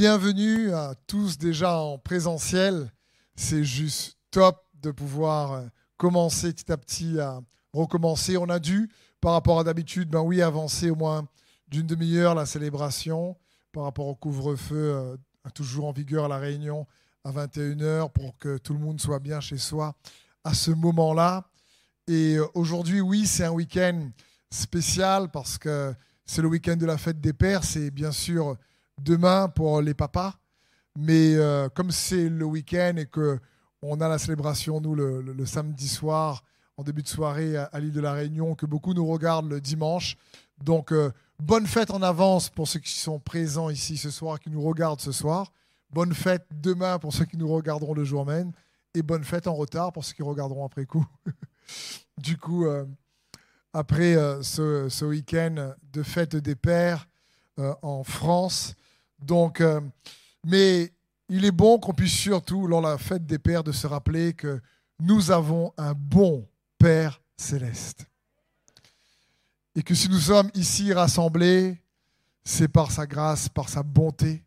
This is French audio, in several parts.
bienvenue à tous déjà en présentiel. C'est juste top de pouvoir euh, commencer petit à petit à recommencer. On a dû, par rapport à d'habitude, ben oui, avancer au moins d'une demi-heure la célébration par rapport au couvre-feu euh, toujours en vigueur la Réunion à 21h pour que tout le monde soit bien chez soi à ce moment-là. Et euh, aujourd'hui, oui, c'est un week-end spécial parce que c'est le week-end de la fête des pères. C'est bien sûr demain pour les papas. Mais euh, comme c'est le week-end et que on a la célébration, nous, le, samedi soir, en début de soirée à, l'île de la Réunion, que beaucoup nous regardent le dimanche. Donc, euh, bonne fête en avance pour ceux qui sont présents ici ce soir, qui nous regardent ce soir. Bonne fête demain pour ceux qui nous regarderont le jour même. Et bonne fête en retard pour ceux qui regarderont après coup. du coup, euh, après ce, ce week-end de fête des pères en France, donc, euh, mais il est bon qu'on puisse surtout, lors de la fête des pères, de se rappeler que nous avons un bon Père céleste. Et que si nous sommes ici rassemblés, c'est par sa grâce, par sa bonté.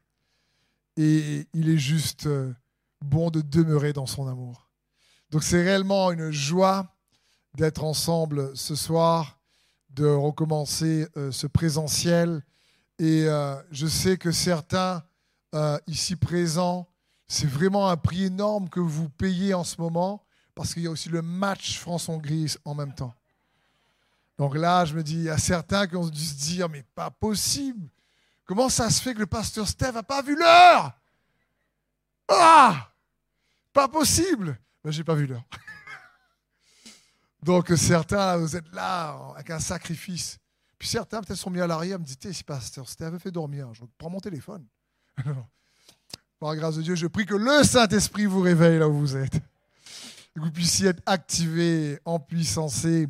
Et il est juste euh, bon de demeurer dans son amour. Donc c'est réellement une joie d'être ensemble ce soir, de recommencer euh, ce présentiel et euh, je sais que certains euh, ici présents, c'est vraiment un prix énorme que vous payez en ce moment, parce qu'il y a aussi le match France-Hongrie en même temps. Donc là, je me dis, il y a certains qui ont dû se dire, mais pas possible. Comment ça se fait que le pasteur Steve n'a pas vu l'heure? Ah Pas possible Mais ben, j'ai pas vu l'heure. Donc certains, vous êtes là avec un sacrifice. Puis certains peut-être sont mis à l'arrière, me disent, si pasteur Steve fait dormir, je prends mon téléphone. Par la grâce de Dieu, je prie que le Saint-Esprit vous réveille là où vous êtes. Que vous puissiez être activé, empuissancé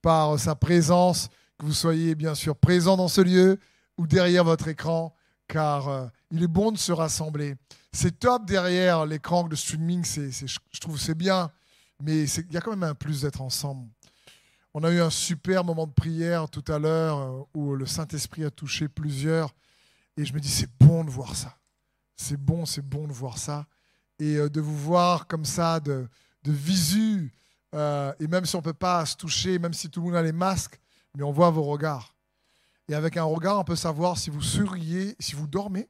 par sa présence, que vous soyez bien sûr présent dans ce lieu ou derrière votre écran, car euh, il est bon de se rassembler. C'est top derrière l'écran de streaming, c'est, je trouve c'est bien, mais il y a quand même un plus d'être ensemble. On a eu un super moment de prière tout à l'heure euh, où le Saint-Esprit a touché plusieurs. Et je me dis, c'est bon de voir ça. C'est bon, c'est bon de voir ça. Et euh, de vous voir comme ça, de, visu. Euh, et même si on ne peut pas se toucher, même si tout le monde a les masques, mais on voit vos regards. Et avec un regard, on peut savoir si vous souriez, si vous dormez.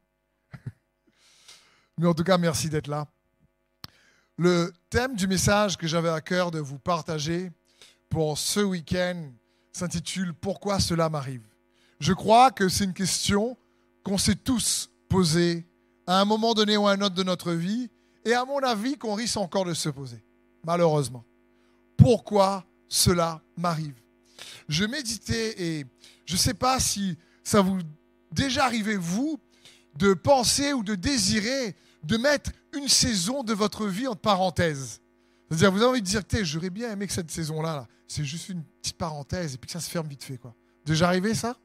mais en tout cas, merci d'être là. Le thème du message que j'avais à cœur de vous partager, pour ce week-end s'intitule Pourquoi cela m'arrive? Je crois que c'est une question qu'on s'est tous posée à un moment donné ou à un autre de notre vie, et à mon avis qu'on risque encore de se poser, malheureusement. Pourquoi cela m'arrive? Je méditais et je ne sais pas si ça vous déjà arrivé, vous, de penser ou de désirer de mettre une saison de votre vie en parenthèse. C'est-à-dire, vous avez envie de dire, j'aurais bien aimé que cette saison-là, là, c'est juste une petite parenthèse et puis que ça se ferme vite fait. Quoi. Déjà arrivé ça?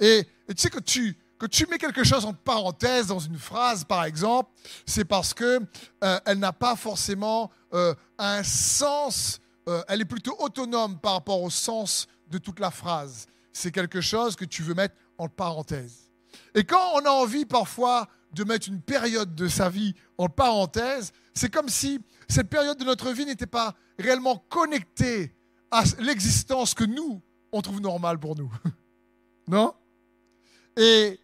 Et, tu sais que tu, que tu mets quelque chose en parenthèse dans une phrase, par exemple, c'est parce que euh, elle n'a pas forcément euh, un sens, euh, elle est plutôt autonome par rapport au sens de toute la phrase. C'est quelque chose que tu veux mettre en parenthèse. Et quand on a envie parfois de mettre une période de sa vie en parenthèse, c'est comme si cette période de notre vie n'était pas réellement connectée à l'existence que nous, on trouve normale pour nous. non? Et,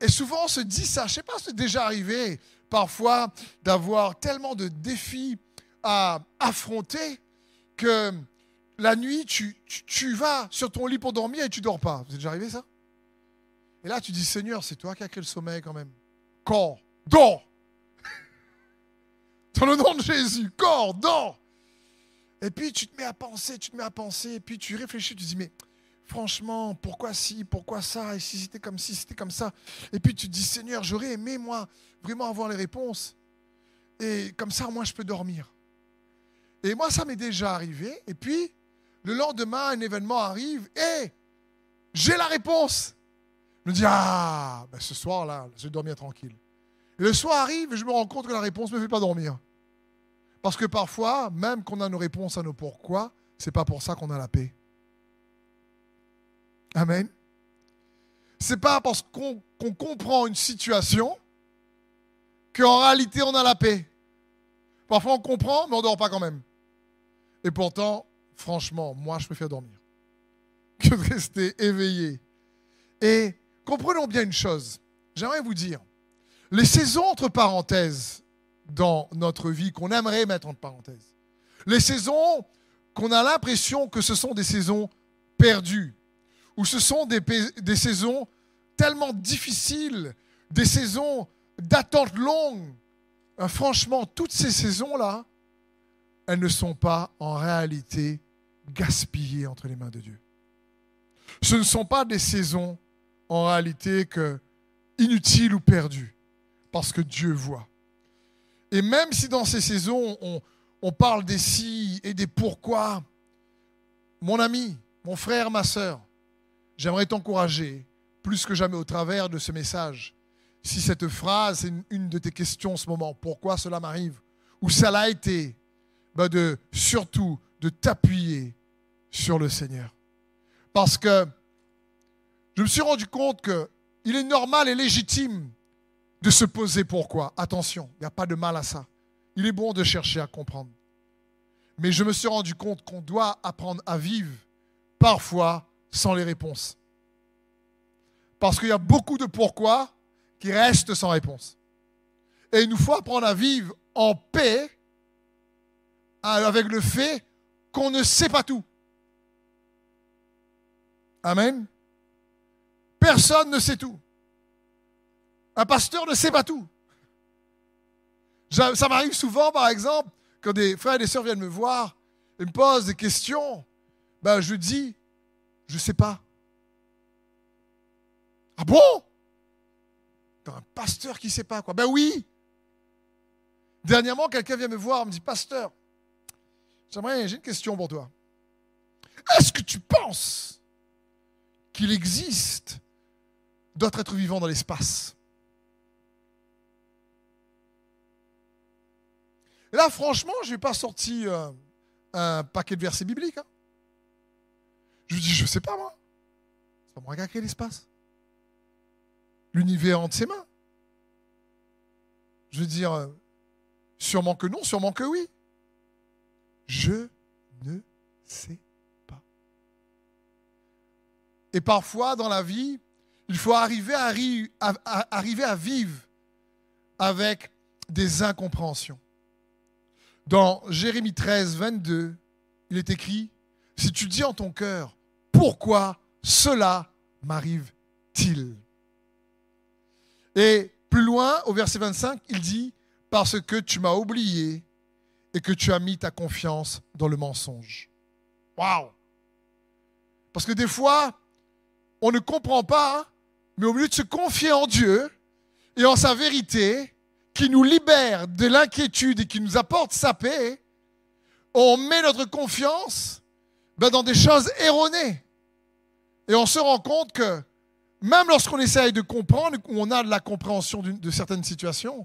et, souvent on se dit ça, je ne sais pas c'est déjà arrivé parfois d'avoir tellement de défis à affronter que la nuit, tu, tu, vas sur ton lit pour dormir et tu dors pas. Vous êtes déjà arrivé ça? Et là, tu dis, Seigneur, c'est toi qui as créé le sommeil quand même. Corps, dors dans le nom de Jésus, corps, dors. Et puis tu te mets à penser, tu te mets à penser, et puis tu réfléchis, tu te dis, mais franchement, pourquoi si, pourquoi ça, et si c'était comme si, c'était comme ça? Et puis tu te dis, Seigneur, j'aurais aimé, moi, vraiment avoir les réponses. Et comme ça, moi, je peux dormir. Et moi, ça m'est déjà arrivé. Et puis, le lendemain, un événement arrive et j'ai la réponse. Me dis, ah, ben ce soir-là, je vais dormir tranquille. Et le soir arrive et je me rends compte que la réponse ne me fait pas dormir. Parce que parfois, même qu'on a nos réponses à nos pourquoi, c'est pas pour ça qu'on a la paix. Amen. C'est pas parce qu'on comprend une situation qu'en réalité on a la paix. Parfois on comprend, mais on ne dort pas quand même. Et pourtant, franchement, moi je préfère dormir que de rester éveillé. Et comprenons bien une chose, j'aimerais vous dire, les saisons entre parenthèses dans notre vie qu'on aimerait mettre entre parenthèses, les saisons qu'on a l'impression que ce sont des saisons perdues, ou ce sont des, saisons tellement difficiles, des saisons d'attente longue. Euh, franchement, toutes ces saisons-là, elles ne sont pas en réalité gaspillées entre les mains de Dieu. Ce ne sont pas des saisons en réalité que inutiles ou perdues, parce que Dieu voit. Et même si dans ces saisons, on, parle des si et des pourquoi, mon ami, mon frère, ma sœur, j'aimerais t'encourager plus que jamais au travers de ce message. Si cette phrase est une, de tes questions en ce moment, pourquoi cela m'arrive, ou ça l'a été, ben de surtout de t'appuyer sur le Seigneur. Parce que je me suis rendu compte qu'il est normal et légitime de se poser pourquoi. Attention, il n'y a pas de mal à ça. Il est bon de chercher à comprendre. Mais je me suis rendu compte qu'on doit apprendre à vivre parfois sans les réponses. Parce qu'il y a beaucoup de pourquoi qui restent sans réponse. Et il nous faut apprendre à vivre en paix avec le fait qu'on ne sait pas tout. Amen. Personne ne sait tout. Un pasteur ne sait pas tout. Ça m'arrive souvent, par exemple, quand des frères et des sœurs viennent me voir et me posent des questions, ben je dis, je ne sais pas. Ah bon? T'as un pasteur qui ne sait pas quoi Ben oui. Dernièrement, quelqu'un vient me voir, me dit, pasteur, j'aimerais, j'ai une question pour toi. Est-ce que tu penses qu'il existe d'autres êtres vivants dans l'espace là, franchement, je n'ai pas sorti euh, un paquet de versets bibliques. Hein. Je dis, je ne sais pas moi. C'est pas moi qui l'espace. L'univers entre ses mains. Je veux dire, euh, sûrement que non, sûrement que oui. Je ne sais pas. Et parfois, dans la vie, il faut arriver à, vivre avec des incompréhensions. Dans Jérémie 13, 22, il est écrit, si tu dis en ton cœur, pourquoi cela m'arrive-t-il? Et plus loin, au verset 25, il dit, parce que tu m'as oublié et que tu as mis ta confiance dans le mensonge. Waouh Parce que des fois, on ne comprend pas, mais au lieu de se confier en Dieu et en sa vérité, qui nous libère de l'inquiétude et qui nous apporte sa paix, on met notre confiance ben, dans des choses erronées. Et on se rend compte que même lorsqu'on essaye de comprendre, ou on a de la compréhension de certaines situations,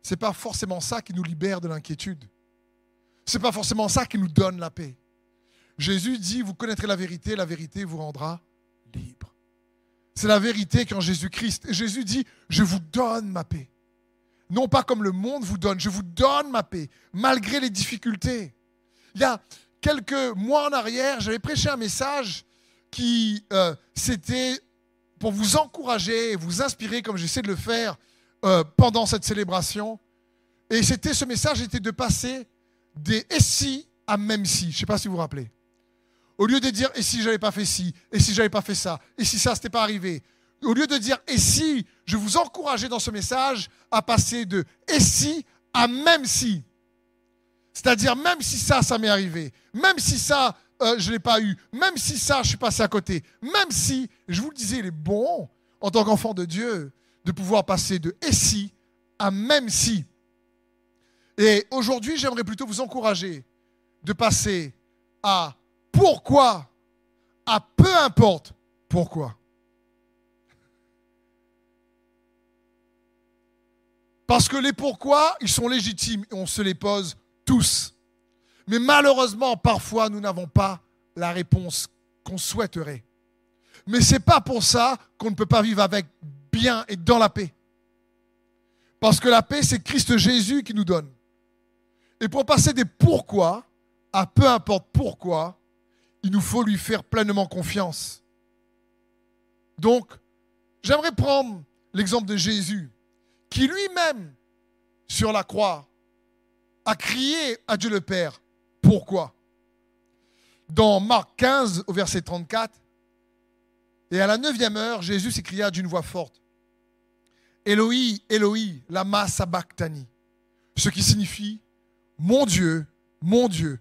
ce n'est pas forcément ça qui nous libère de l'inquiétude. Ce n'est pas forcément ça qui nous donne la paix. Jésus dit, vous connaîtrez la vérité, la vérité vous rendra libre. C'est la vérité qu'en Jésus-Christ. Et Jésus dit, je vous donne ma paix non pas comme le monde vous donne. Je vous donne ma paix, malgré les difficultés. Il y a quelques mois en arrière, j'avais prêché un message qui, euh, c'était pour vous encourager, vous inspirer, comme j'essaie de le faire euh, pendant cette célébration. Et c'était ce message était de passer des et si à même si. Je ne sais pas si vous vous rappelez. Au lieu de dire et si j'avais pas fait ci, et si j'avais pas fait ça, et si ça n'était pas arrivé, au lieu de dire et si, je vous encourageais dans ce message à passer de et si à même si. C'est-à-dire même si ça, ça m'est arrivé, même si ça, euh, je ne l'ai pas eu, même si ça, je suis passé à côté, même si, je vous le disais, il est bon, en tant qu'enfant de Dieu, de pouvoir passer de et si à même si. Et aujourd'hui, j'aimerais plutôt vous encourager de passer à pourquoi, à peu importe pourquoi. Parce que les pourquoi, ils sont légitimes et on se les pose tous. Mais malheureusement, parfois, nous n'avons pas la réponse qu'on souhaiterait. Mais ce n'est pas pour ça qu'on ne peut pas vivre avec bien et dans la paix. Parce que la paix, c'est Christ Jésus qui nous donne. Et pour passer des pourquoi à peu importe pourquoi, il nous faut lui faire pleinement confiance. Donc, j'aimerais prendre l'exemple de Jésus, qui lui-même, sur la croix, a crié à Dieu le Père. Pourquoi? Dans Marc 15, au verset 34, et à la neuvième heure, Jésus s'écria d'une voix forte, Eloi, Eloi, lama sabachthani, ce qui signifie, mon Dieu, mon Dieu,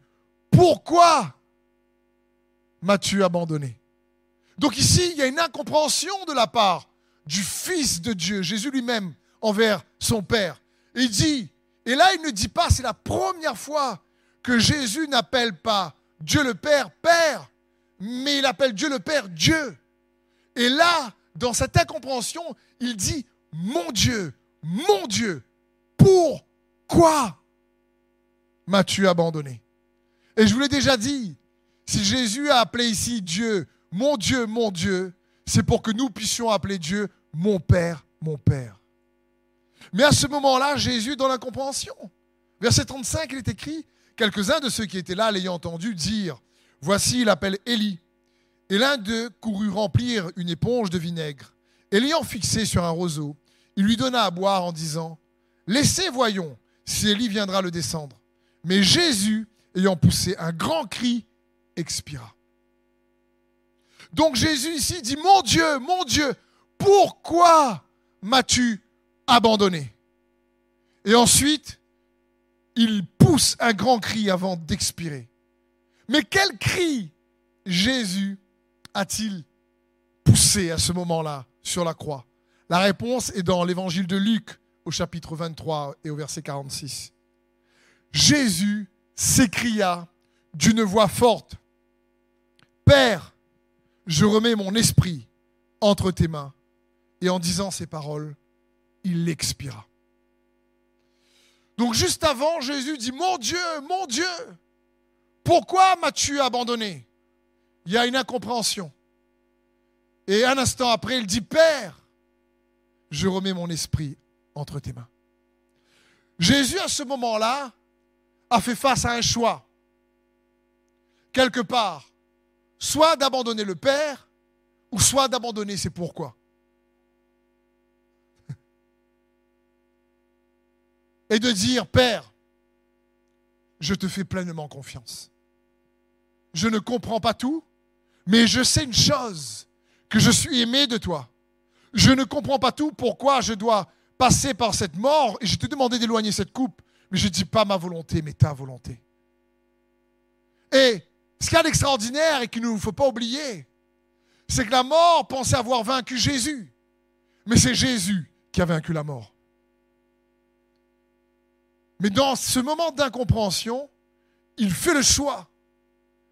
pourquoi? M'as-tu abandonné? Donc ici, il y a une incompréhension de la part du Fils de Dieu, Jésus lui-même, envers son Père. il dit, et là il ne dit pas, c'est la première fois que Jésus n'appelle pas Dieu le Père Père, mais il appelle Dieu le Père Dieu. Et là, dans cette incompréhension, il dit, mon Dieu, mon Dieu, pourquoi m'as-tu abandonné? Et je vous l'ai déjà dit, si Jésus a appelé ici Dieu, mon Dieu, mon Dieu, c'est pour que nous puissions appeler Dieu mon Père, mon Père. Mais à ce moment-là, Jésus dans l'incompréhension. Verset 35, il est écrit, quelques-uns de ceux qui étaient là l'ayant entendu dire, voici, il appelle Élie. Et l'un d'eux courut remplir une éponge de vinaigre. Et l'ayant fixé sur un roseau, il lui donna à boire en disant, laissez, voyons, si Élie viendra le descendre. Mais Jésus, ayant poussé un grand cri, expira. Donc Jésus ici dit, mon Dieu, mon Dieu, pourquoi m'as-tu abandonné? Et ensuite, il pousse un grand cri avant d'expirer. Mais quel cri Jésus a-t-il poussé à ce moment-là sur la croix? La réponse est dans l'évangile de Luc au chapitre 23 et au verset 46. Jésus s'écria d'une voix forte, Père, je remets mon esprit entre tes mains. Et en disant ces paroles, il expira. Donc juste avant, Jésus dit, mon Dieu, mon Dieu, pourquoi m'as-tu abandonné? Il y a une incompréhension. Et un instant après, il dit, Père, je remets mon esprit entre tes mains. Jésus, à ce moment-là, a fait face à un choix. Quelque part, soit d'abandonner le Père, ou soit d'abandonner ses pourquoi. Et de dire, Père, je te fais pleinement confiance. Je ne comprends pas tout, mais je sais une chose, que je suis aimé de toi. Je ne comprends pas tout, pourquoi je dois passer par cette mort, et je t'ai demandé d'éloigner cette coupe, mais je ne dis pas ma volonté, mais ta volonté. Et ce qu'il y a d'extraordinaire et qu'il ne faut pas oublier, c'est que la mort pensait avoir vaincu Jésus. Mais c'est Jésus qui a vaincu la mort. Mais dans ce moment d'incompréhension, il fait le choix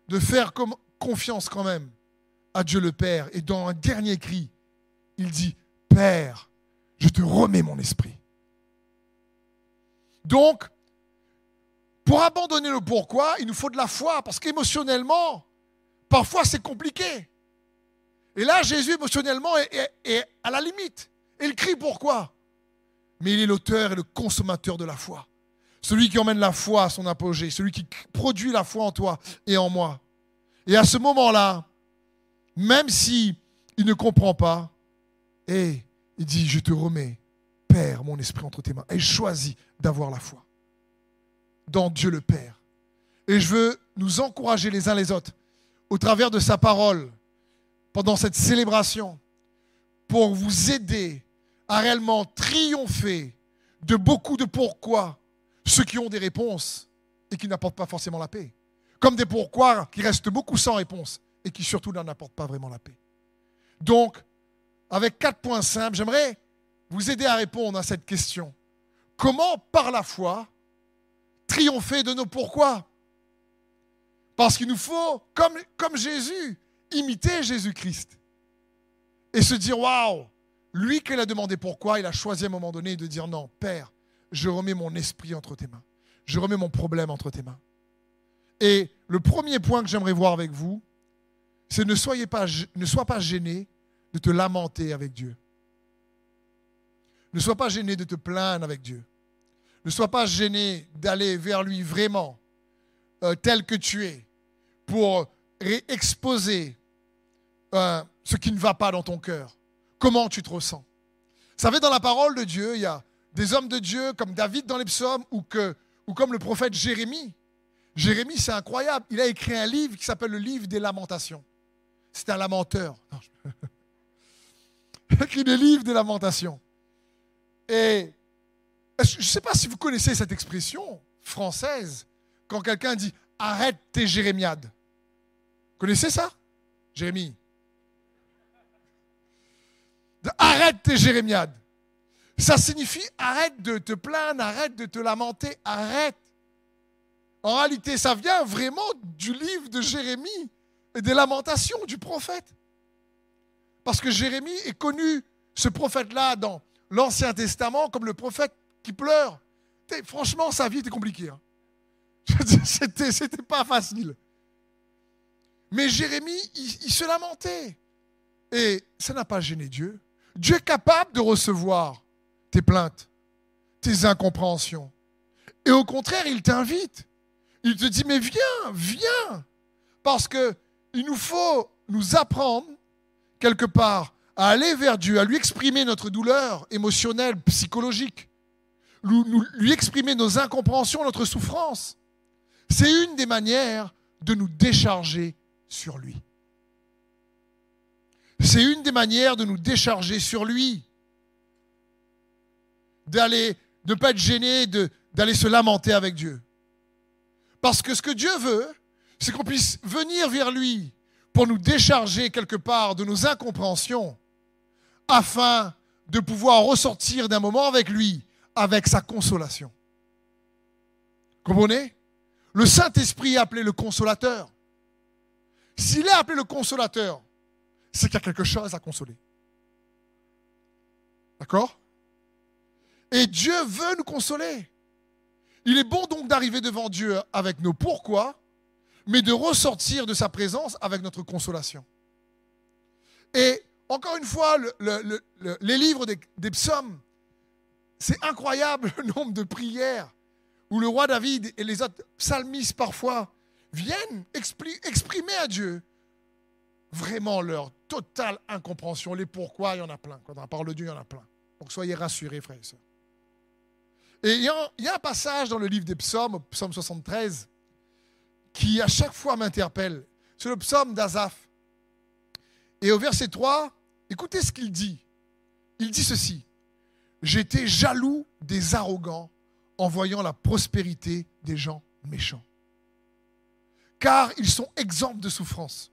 de faire confiance quand même à Dieu le Père. Et dans un dernier cri, il dit, Père, je te remets mon esprit. Donc, pour abandonner le pourquoi, il nous faut de la foi, parce qu'émotionnellement, parfois c'est compliqué. Et là, Jésus, émotionnellement, est, à la limite. Il crie pourquoi? Mais il est l'auteur et le consommateur de la foi. Celui qui emmène la foi à son apogée, celui qui produit la foi en toi et en moi. Et à ce moment-là, même si il ne comprend pas, et il dit, je te remets, Père, mon esprit entre tes mains. Et choisit d'avoir la foi dans Dieu le Père. Et je veux nous encourager les uns les autres au travers de sa parole pendant cette célébration pour vous aider à réellement triompher de beaucoup de pourquoi, ceux qui ont des réponses et qui n'apportent pas forcément la paix. Comme des pourquoi qui restent beaucoup sans réponse et qui surtout n'en apportent pas vraiment la paix. Donc, avec quatre points simples, j'aimerais vous aider à répondre à cette question. Comment, par la foi, triompher de nos pourquoi Parce qu'il nous faut, comme, Jésus, imiter Jésus-Christ. Et se dire, waouh, lui qu'il a demandé pourquoi, il a choisi à un moment donné de dire, non, Père, je remets mon esprit entre tes mains. Je remets mon problème entre tes mains. Et le premier point que j'aimerais voir avec vous, c'est ne soyez pas, ne sois pas gêné de te lamenter avec Dieu. Ne sois pas gêné de te plaindre avec Dieu. Ne sois pas gêné d'aller vers lui vraiment euh, tel que tu es pour exposer euh, ce qui ne va pas dans ton cœur. Comment tu te ressens? Vous savez, dans la parole de Dieu, il y a des hommes de Dieu comme David dans les psaumes ou, que, ou comme le prophète Jérémie. Jérémie, c'est incroyable. Il a écrit un livre qui s'appelle le livre des lamentations. C'est un lamenteur. Il a écrit le livre des lamentations. Et je ne sais pas si vous connaissez cette expression française quand quelqu'un dit arrête tes jérémiades. Vous connaissez ça Jérémie. Arrête tes jérémiades. Ça signifie arrête de te plaindre, arrête de te lamenter, arrête. En réalité, ça vient vraiment du livre de Jérémie et des lamentations du prophète. Parce que Jérémie est connu, ce prophète-là, dans l'Ancien Testament, comme le prophète qui pleure. franchement, sa vie était compliquée. Hein. C'était, pas facile. Mais Jérémie, il, se lamentait. Et ça n'a pas gêné Dieu. Dieu est capable de recevoir tes plaintes, tes incompréhensions. Et au contraire, il t'invite. Il te dit, mais viens, viens. Parce que il nous faut nous apprendre quelque part à aller vers Dieu, à lui exprimer notre douleur émotionnelle, psychologique, lui exprimer nos incompréhensions, notre souffrance. C'est une des manières de nous décharger sur lui. C'est une des manières de nous décharger sur lui. D'aller, de ne pas être gêné, d'aller se lamenter avec Dieu. Parce que ce que Dieu veut, c'est qu'on puisse venir vers lui pour nous décharger quelque part de nos incompréhensions, afin de pouvoir ressortir d'un moment avec lui, avec sa consolation. Comprenez? Le Saint-Esprit est appelé le consolateur. S'il est appelé le consolateur, c'est qu'il y a quelque chose à consoler. D'accord? Et Dieu veut nous consoler. Il est bon donc d'arriver devant Dieu avec nos pourquoi, mais de ressortir de sa présence avec notre consolation. Et encore une fois, les livres des, des psaumes, c'est incroyable le nombre de prières où le roi David et les autres psalmistes parfois viennent exprimer à Dieu vraiment leur totale incompréhension. Les pourquoi, il y en a plein. Quand on parle de Dieu, il y en a plein. Donc soyez rassurés, frères et sœurs. Et il y, a, un passage dans le livre des psaumes, psaume 73, qui à chaque fois m'interpelle. C'est le psaume d'Azaph. Et au verset 3, écoutez ce qu'il dit. Il dit ceci. J'étais jaloux des arrogants en voyant la prospérité des gens méchants car ils sont exempts de souffrance.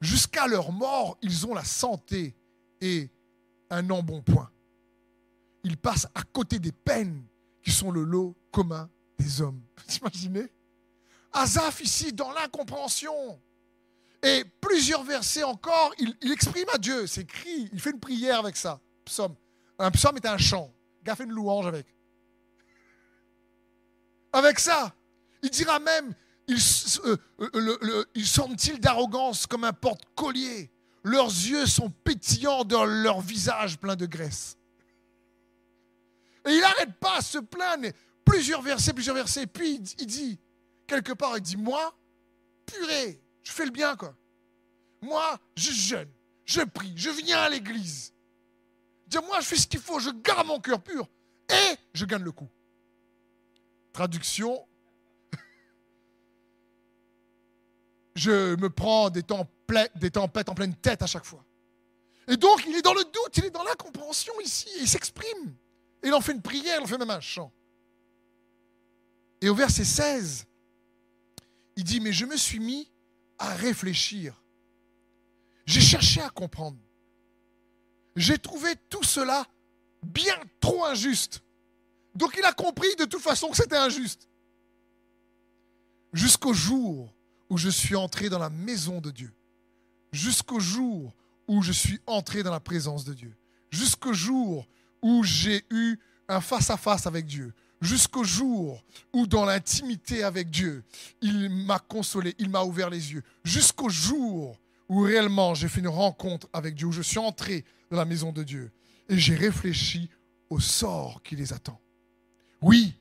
Jusqu'à leur mort, ils ont la santé et un embonpoint. Ils passent à côté des peines qui sont le lot commun des hommes. Imaginez? Azaph ici dans l'incompréhension. Et plusieurs versets encore, il, exprime à Dieu, écrit, il fait une prière avec ça. Psaume. Un psaume est un chant. Fait une louange avec. Avec ça, il dira même, ils, euh, ils d'arrogance comme un porte-collier. Leurs yeux sont pétillants dans leur visage plein de graisse. Et il n'arrête pas à se plaindre. Plusieurs versets, plusieurs versets. Puis il dit, quelque part, il dit, moi, purée, je fais le bien, quoi. Moi, je jeûne, je prie, je viens à l'église. Moi, je fais ce qu'il faut, je garde mon cœur pur et je gagne le coup. Traduction, je me prends des, des tempêtes en pleine tête à chaque fois. Et donc, il est dans le doute, il est dans l'incompréhension ici, il s'exprime. Il en fait une prière, il en fait même un chant. Et au verset 16, il dit, mais je me suis mis à réfléchir. J'ai cherché à comprendre. J'ai trouvé tout cela bien trop injuste. Donc il a compris de toute façon que c'était injuste. Jusqu'au jour où je suis entré dans la maison de Dieu, jusqu'au jour où je suis entré dans la présence de Dieu, jusqu'au jour où j'ai eu un face-à-face avec Dieu, jusqu'au jour où dans l'intimité avec Dieu, il m'a consolé, il m'a ouvert les yeux, jusqu'au jour où réellement j'ai fait une rencontre avec Dieu, où je suis entré dans la maison de Dieu. Et j'ai réfléchi au sort qui les attend. Oui,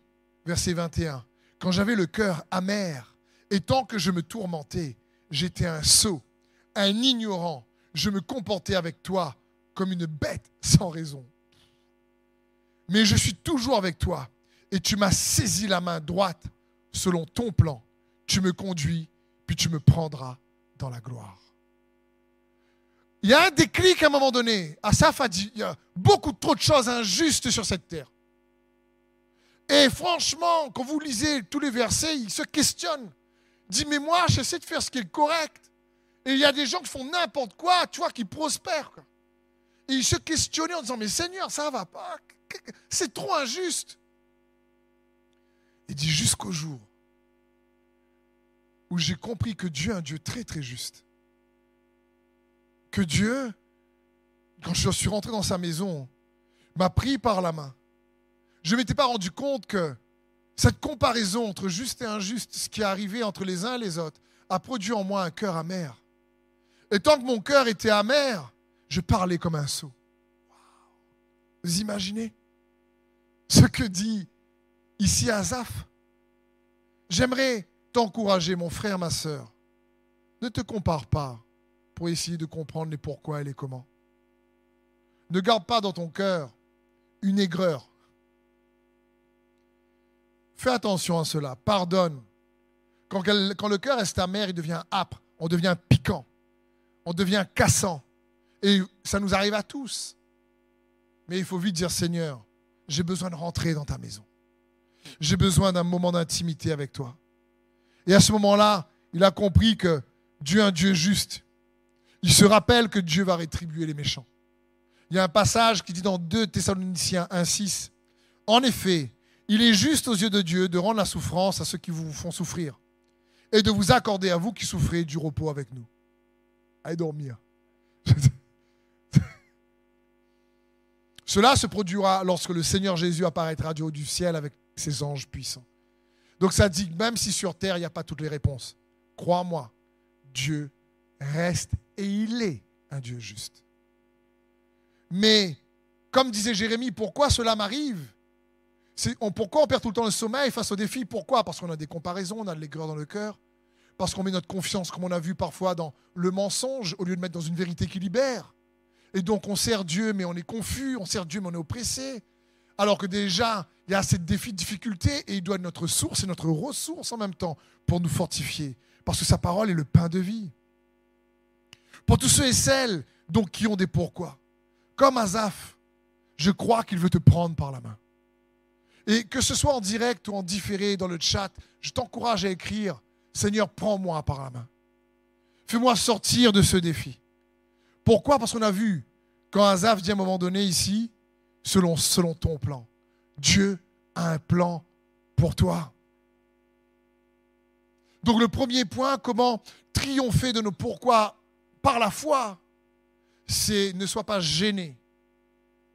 verset 21, quand j'avais le cœur amer, et tant que je me tourmentais, j'étais un sot, un ignorant, je me comportais avec toi comme une bête sans raison. Mais je suis toujours avec toi, et tu m'as saisi la main droite selon ton plan. Tu me conduis, puis tu me prendras dans la gloire. Il y a un déclic à un moment donné. Asaf a dit, il y a beaucoup trop de choses injustes sur cette terre. Et franchement, quand vous lisez tous les versets, il se questionne. Il dit, mais moi, j'essaie de faire ce qui est correct. Et il y a des gens qui font n'importe quoi, tu vois, qui prospèrent. Et il se questionnait en disant, mais Seigneur, ça va pas. C'est trop injuste. Il dit, jusqu'au jour où j'ai compris que Dieu est un Dieu très, très juste que Dieu, quand je suis rentré dans sa maison, m'a pris par la main. Je ne m'étais pas rendu compte que cette comparaison entre juste et injuste, ce qui est arrivé entre les uns et les autres, a produit en moi un cœur amer. Et tant que mon cœur était amer, je parlais comme un sot. Vous imaginez ce que dit ici Azaf J'aimerais t'encourager, mon frère, ma soeur. Ne te compare pas essayer de comprendre les pourquoi et les comment. Ne garde pas dans ton cœur une aigreur. Fais attention à cela. Pardonne. Quand, quand le cœur est amer, il devient âpre, on devient piquant, on devient cassant. Et ça nous arrive à tous. Mais il faut vite dire, Seigneur, j'ai besoin de rentrer dans ta maison. J'ai besoin d'un moment d'intimité avec toi. Et à ce moment-là, il a compris que Dieu est un Dieu juste. Il se rappelle que Dieu va rétribuer les méchants. Il y a un passage qui dit dans 2 Thessaloniciens 1.6, En effet, il est juste aux yeux de Dieu de rendre la souffrance à ceux qui vous font souffrir et de vous accorder à vous qui souffrez du repos avec nous. Allez dormir. Cela se produira lorsque le Seigneur Jésus apparaîtra du haut du ciel avec ses anges puissants. Donc ça dit, même si sur terre, il n'y a pas toutes les réponses, crois-moi, Dieu reste et il est un Dieu juste. Mais, comme disait Jérémie, pourquoi cela m'arrive? Pourquoi on perd tout le temps le sommeil face aux défis Pourquoi? Parce qu'on a des comparaisons, on a de l'aigreur dans le cœur, parce qu'on met notre confiance, comme on a vu parfois, dans le mensonge au lieu de mettre dans une vérité qui libère. Et donc on sert Dieu, mais on est confus, on sert Dieu, mais on est oppressé. Alors que déjà, il y a ces défis, difficultés, et il doit être notre source et notre ressource en même temps pour nous fortifier. Parce que sa parole est le pain de vie. Pour tous ceux et celles donc, qui ont des pourquoi. Comme Azaf, je crois qu'il veut te prendre par la main. Et que ce soit en direct ou en différé dans le chat, je t'encourage à écrire Seigneur, prends-moi par la main. Fais-moi sortir de ce défi. Pourquoi? Parce qu'on a vu, quand Azaf dit à un moment donné ici, selon, selon ton plan, Dieu a un plan pour toi. Donc le premier point, comment triompher de nos pourquoi par la foi, c'est ne sois pas gêné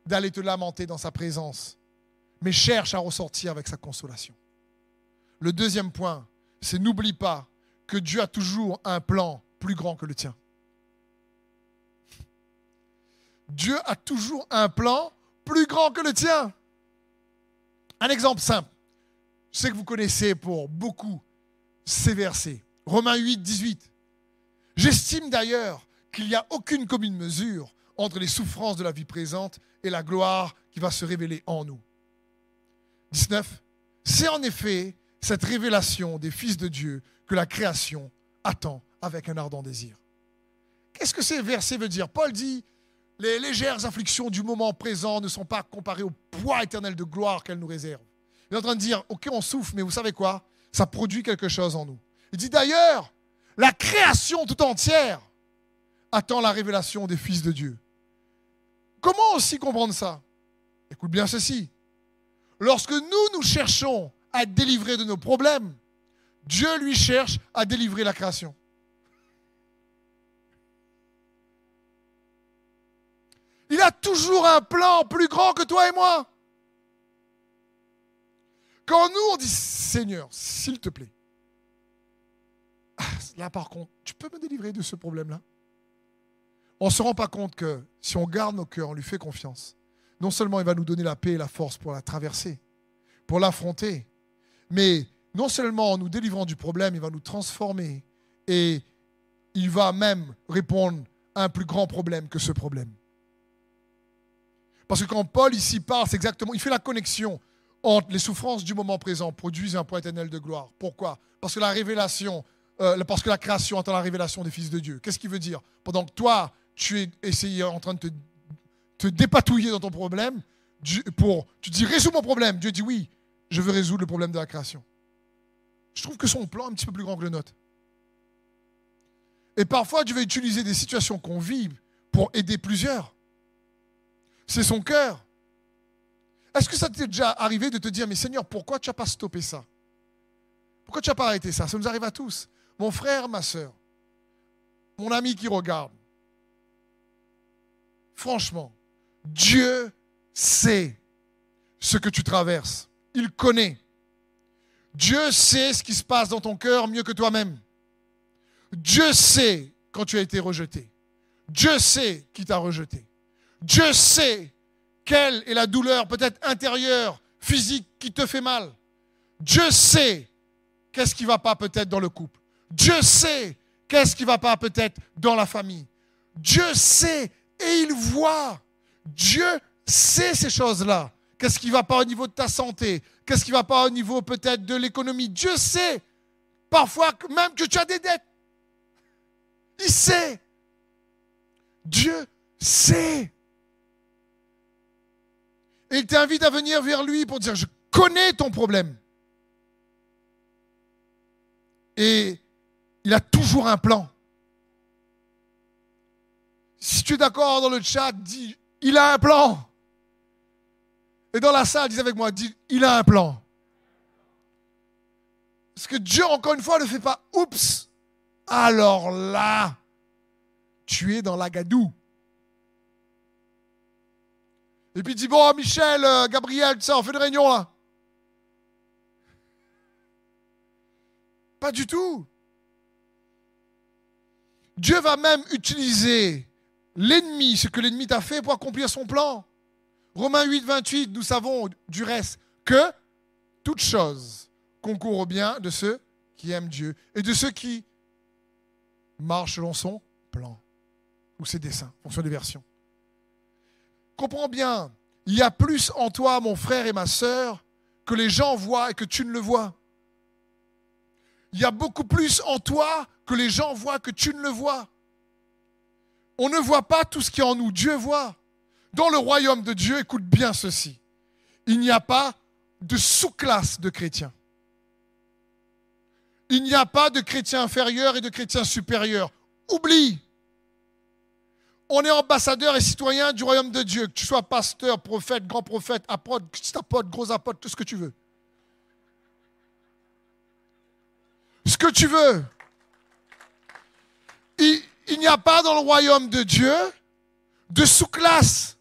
d'aller te lamenter dans sa présence, mais cherche à ressortir avec sa consolation. Le deuxième point, c'est n'oublie pas que Dieu a toujours un plan plus grand que le tien. Dieu a toujours un plan plus grand que le tien. Un exemple simple. Je sais que vous connaissez pour beaucoup ces versets. Romains 8, 18. J'estime d'ailleurs qu'il n'y a aucune commune mesure entre les souffrances de la vie présente et la gloire qui va se révéler en nous. 19. C'est en effet cette révélation des fils de Dieu que la création attend avec un ardent désir. Qu'est-ce que ces versets veulent dire? Paul dit, les légères afflictions du moment présent ne sont pas comparées au poids éternel de gloire qu'elles nous réservent. Il est en train de dire, ok, on souffre, mais vous savez quoi? Ça produit quelque chose en nous. Il dit d'ailleurs, la création tout entière attend la révélation des fils de Dieu. Comment aussi comprendre ça? Écoute bien ceci. Lorsque nous, nous cherchons à être délivrés de nos problèmes, Dieu lui cherche à délivrer la création. Il a toujours un plan plus grand que toi et moi. Quand nous, on dit Seigneur, s'il te plaît, là par contre, tu peux me délivrer de ce problème-là On ne se rend pas compte que si on garde nos cœurs, on lui fait confiance, non seulement il va nous donner la paix et la force pour la traverser, pour l'affronter, mais non seulement en nous délivrant du problème, il va nous transformer et il va même répondre à un plus grand problème que ce problème. Parce que quand Paul ici parle, c'est exactement, il fait la connexion entre les souffrances du moment présent produisent un point éternel de gloire. Pourquoi? Parce que la révélation, euh, parce que la création attend la révélation des fils de Dieu. Qu'est-ce qu'il veut dire Pendant que toi, tu es essayé en train de te, dépatouiller dans ton problème, pour, tu dis résous mon problème. Dieu dit oui, je veux résoudre le problème de la création. Je trouve que son plan est un petit peu plus grand que le nôtre. Et parfois, Dieu va utiliser des situations qu'on vit pour aider plusieurs. C'est son cœur. Est-ce que ça t'est déjà arrivé de te dire, mais Seigneur, pourquoi tu n'as pas stoppé ça? Pourquoi tu n'as pas arrêté ça? Ça nous arrive à tous. Mon frère, ma soeur, mon ami qui regarde. Franchement, Dieu sait ce que tu traverses. Il connaît. Dieu sait ce qui se passe dans ton cœur mieux que toi-même. Dieu sait quand tu as été rejeté. Dieu sait qui t'a rejeté. Dieu sait quelle est la douleur peut-être intérieure, physique qui te fait mal. Dieu sait qu'est-ce qui ne va pas peut-être dans le couple. Dieu sait qu'est-ce qui ne va pas peut-être dans la famille. Dieu sait et il voit. Dieu sait ces choses-là. Qu'est-ce qui ne va pas au niveau de ta santé? Qu'est-ce qui ne va pas au niveau peut-être de l'économie? Dieu sait. Parfois même que tu as des dettes. Il sait. Dieu sait. Et il t'invite à venir vers lui pour dire, je connais ton problème. Et il a toujours un plan. Si tu es d'accord dans le chat, dis, il a un plan. Et dans la salle, dis avec moi, dis, il a un plan. Parce que Dieu, encore une fois, ne fait pas, oups, alors là, tu es dans la gadoue. Et puis dit, bon, Michel, euh, Gabriel, ça, on fait une réunion là. Pas du tout. Dieu va même utiliser l'ennemi, ce que l'ennemi t'a fait pour accomplir son plan. Romains 8, 28, nous savons du reste que toute chose concourt au bien de ceux qui aiment Dieu et de ceux qui marchent selon son plan ou ses desseins, en fonction des versions. Comprends bien, il y a plus en toi, mon frère et ma sœur, que les gens voient et que tu ne le vois. Il y a beaucoup plus en toi que les gens voient que tu ne le vois. On ne voit pas tout ce qui est en nous, Dieu voit. Dans le royaume de Dieu, écoute bien ceci, il n'y a pas de sous-classe de chrétiens. Il n'y a pas de chrétiens inférieurs et de chrétiens supérieurs. Oublie. On est ambassadeur et citoyen du royaume de Dieu, que tu sois pasteur, prophète, grand prophète, apôtre, petit apôtre, gros apôtre, tout ce que tu veux. Ce que tu veux. Il, n'y a pas dans le royaume de Dieu de sous-classe.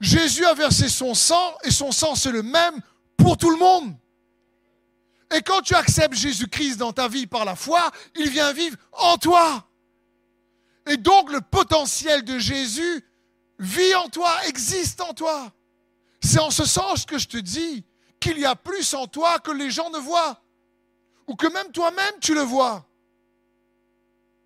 Jésus a versé son sang et son sang c'est le même pour tout le monde. Et quand tu acceptes Jésus-Christ dans ta vie par la foi, il vient vivre en toi. Et donc le potentiel de Jésus vit en toi, existe en toi. C'est en ce sens que je te dis qu'il y a plus en toi que les gens ne voient. Ou que même toi-même tu le vois.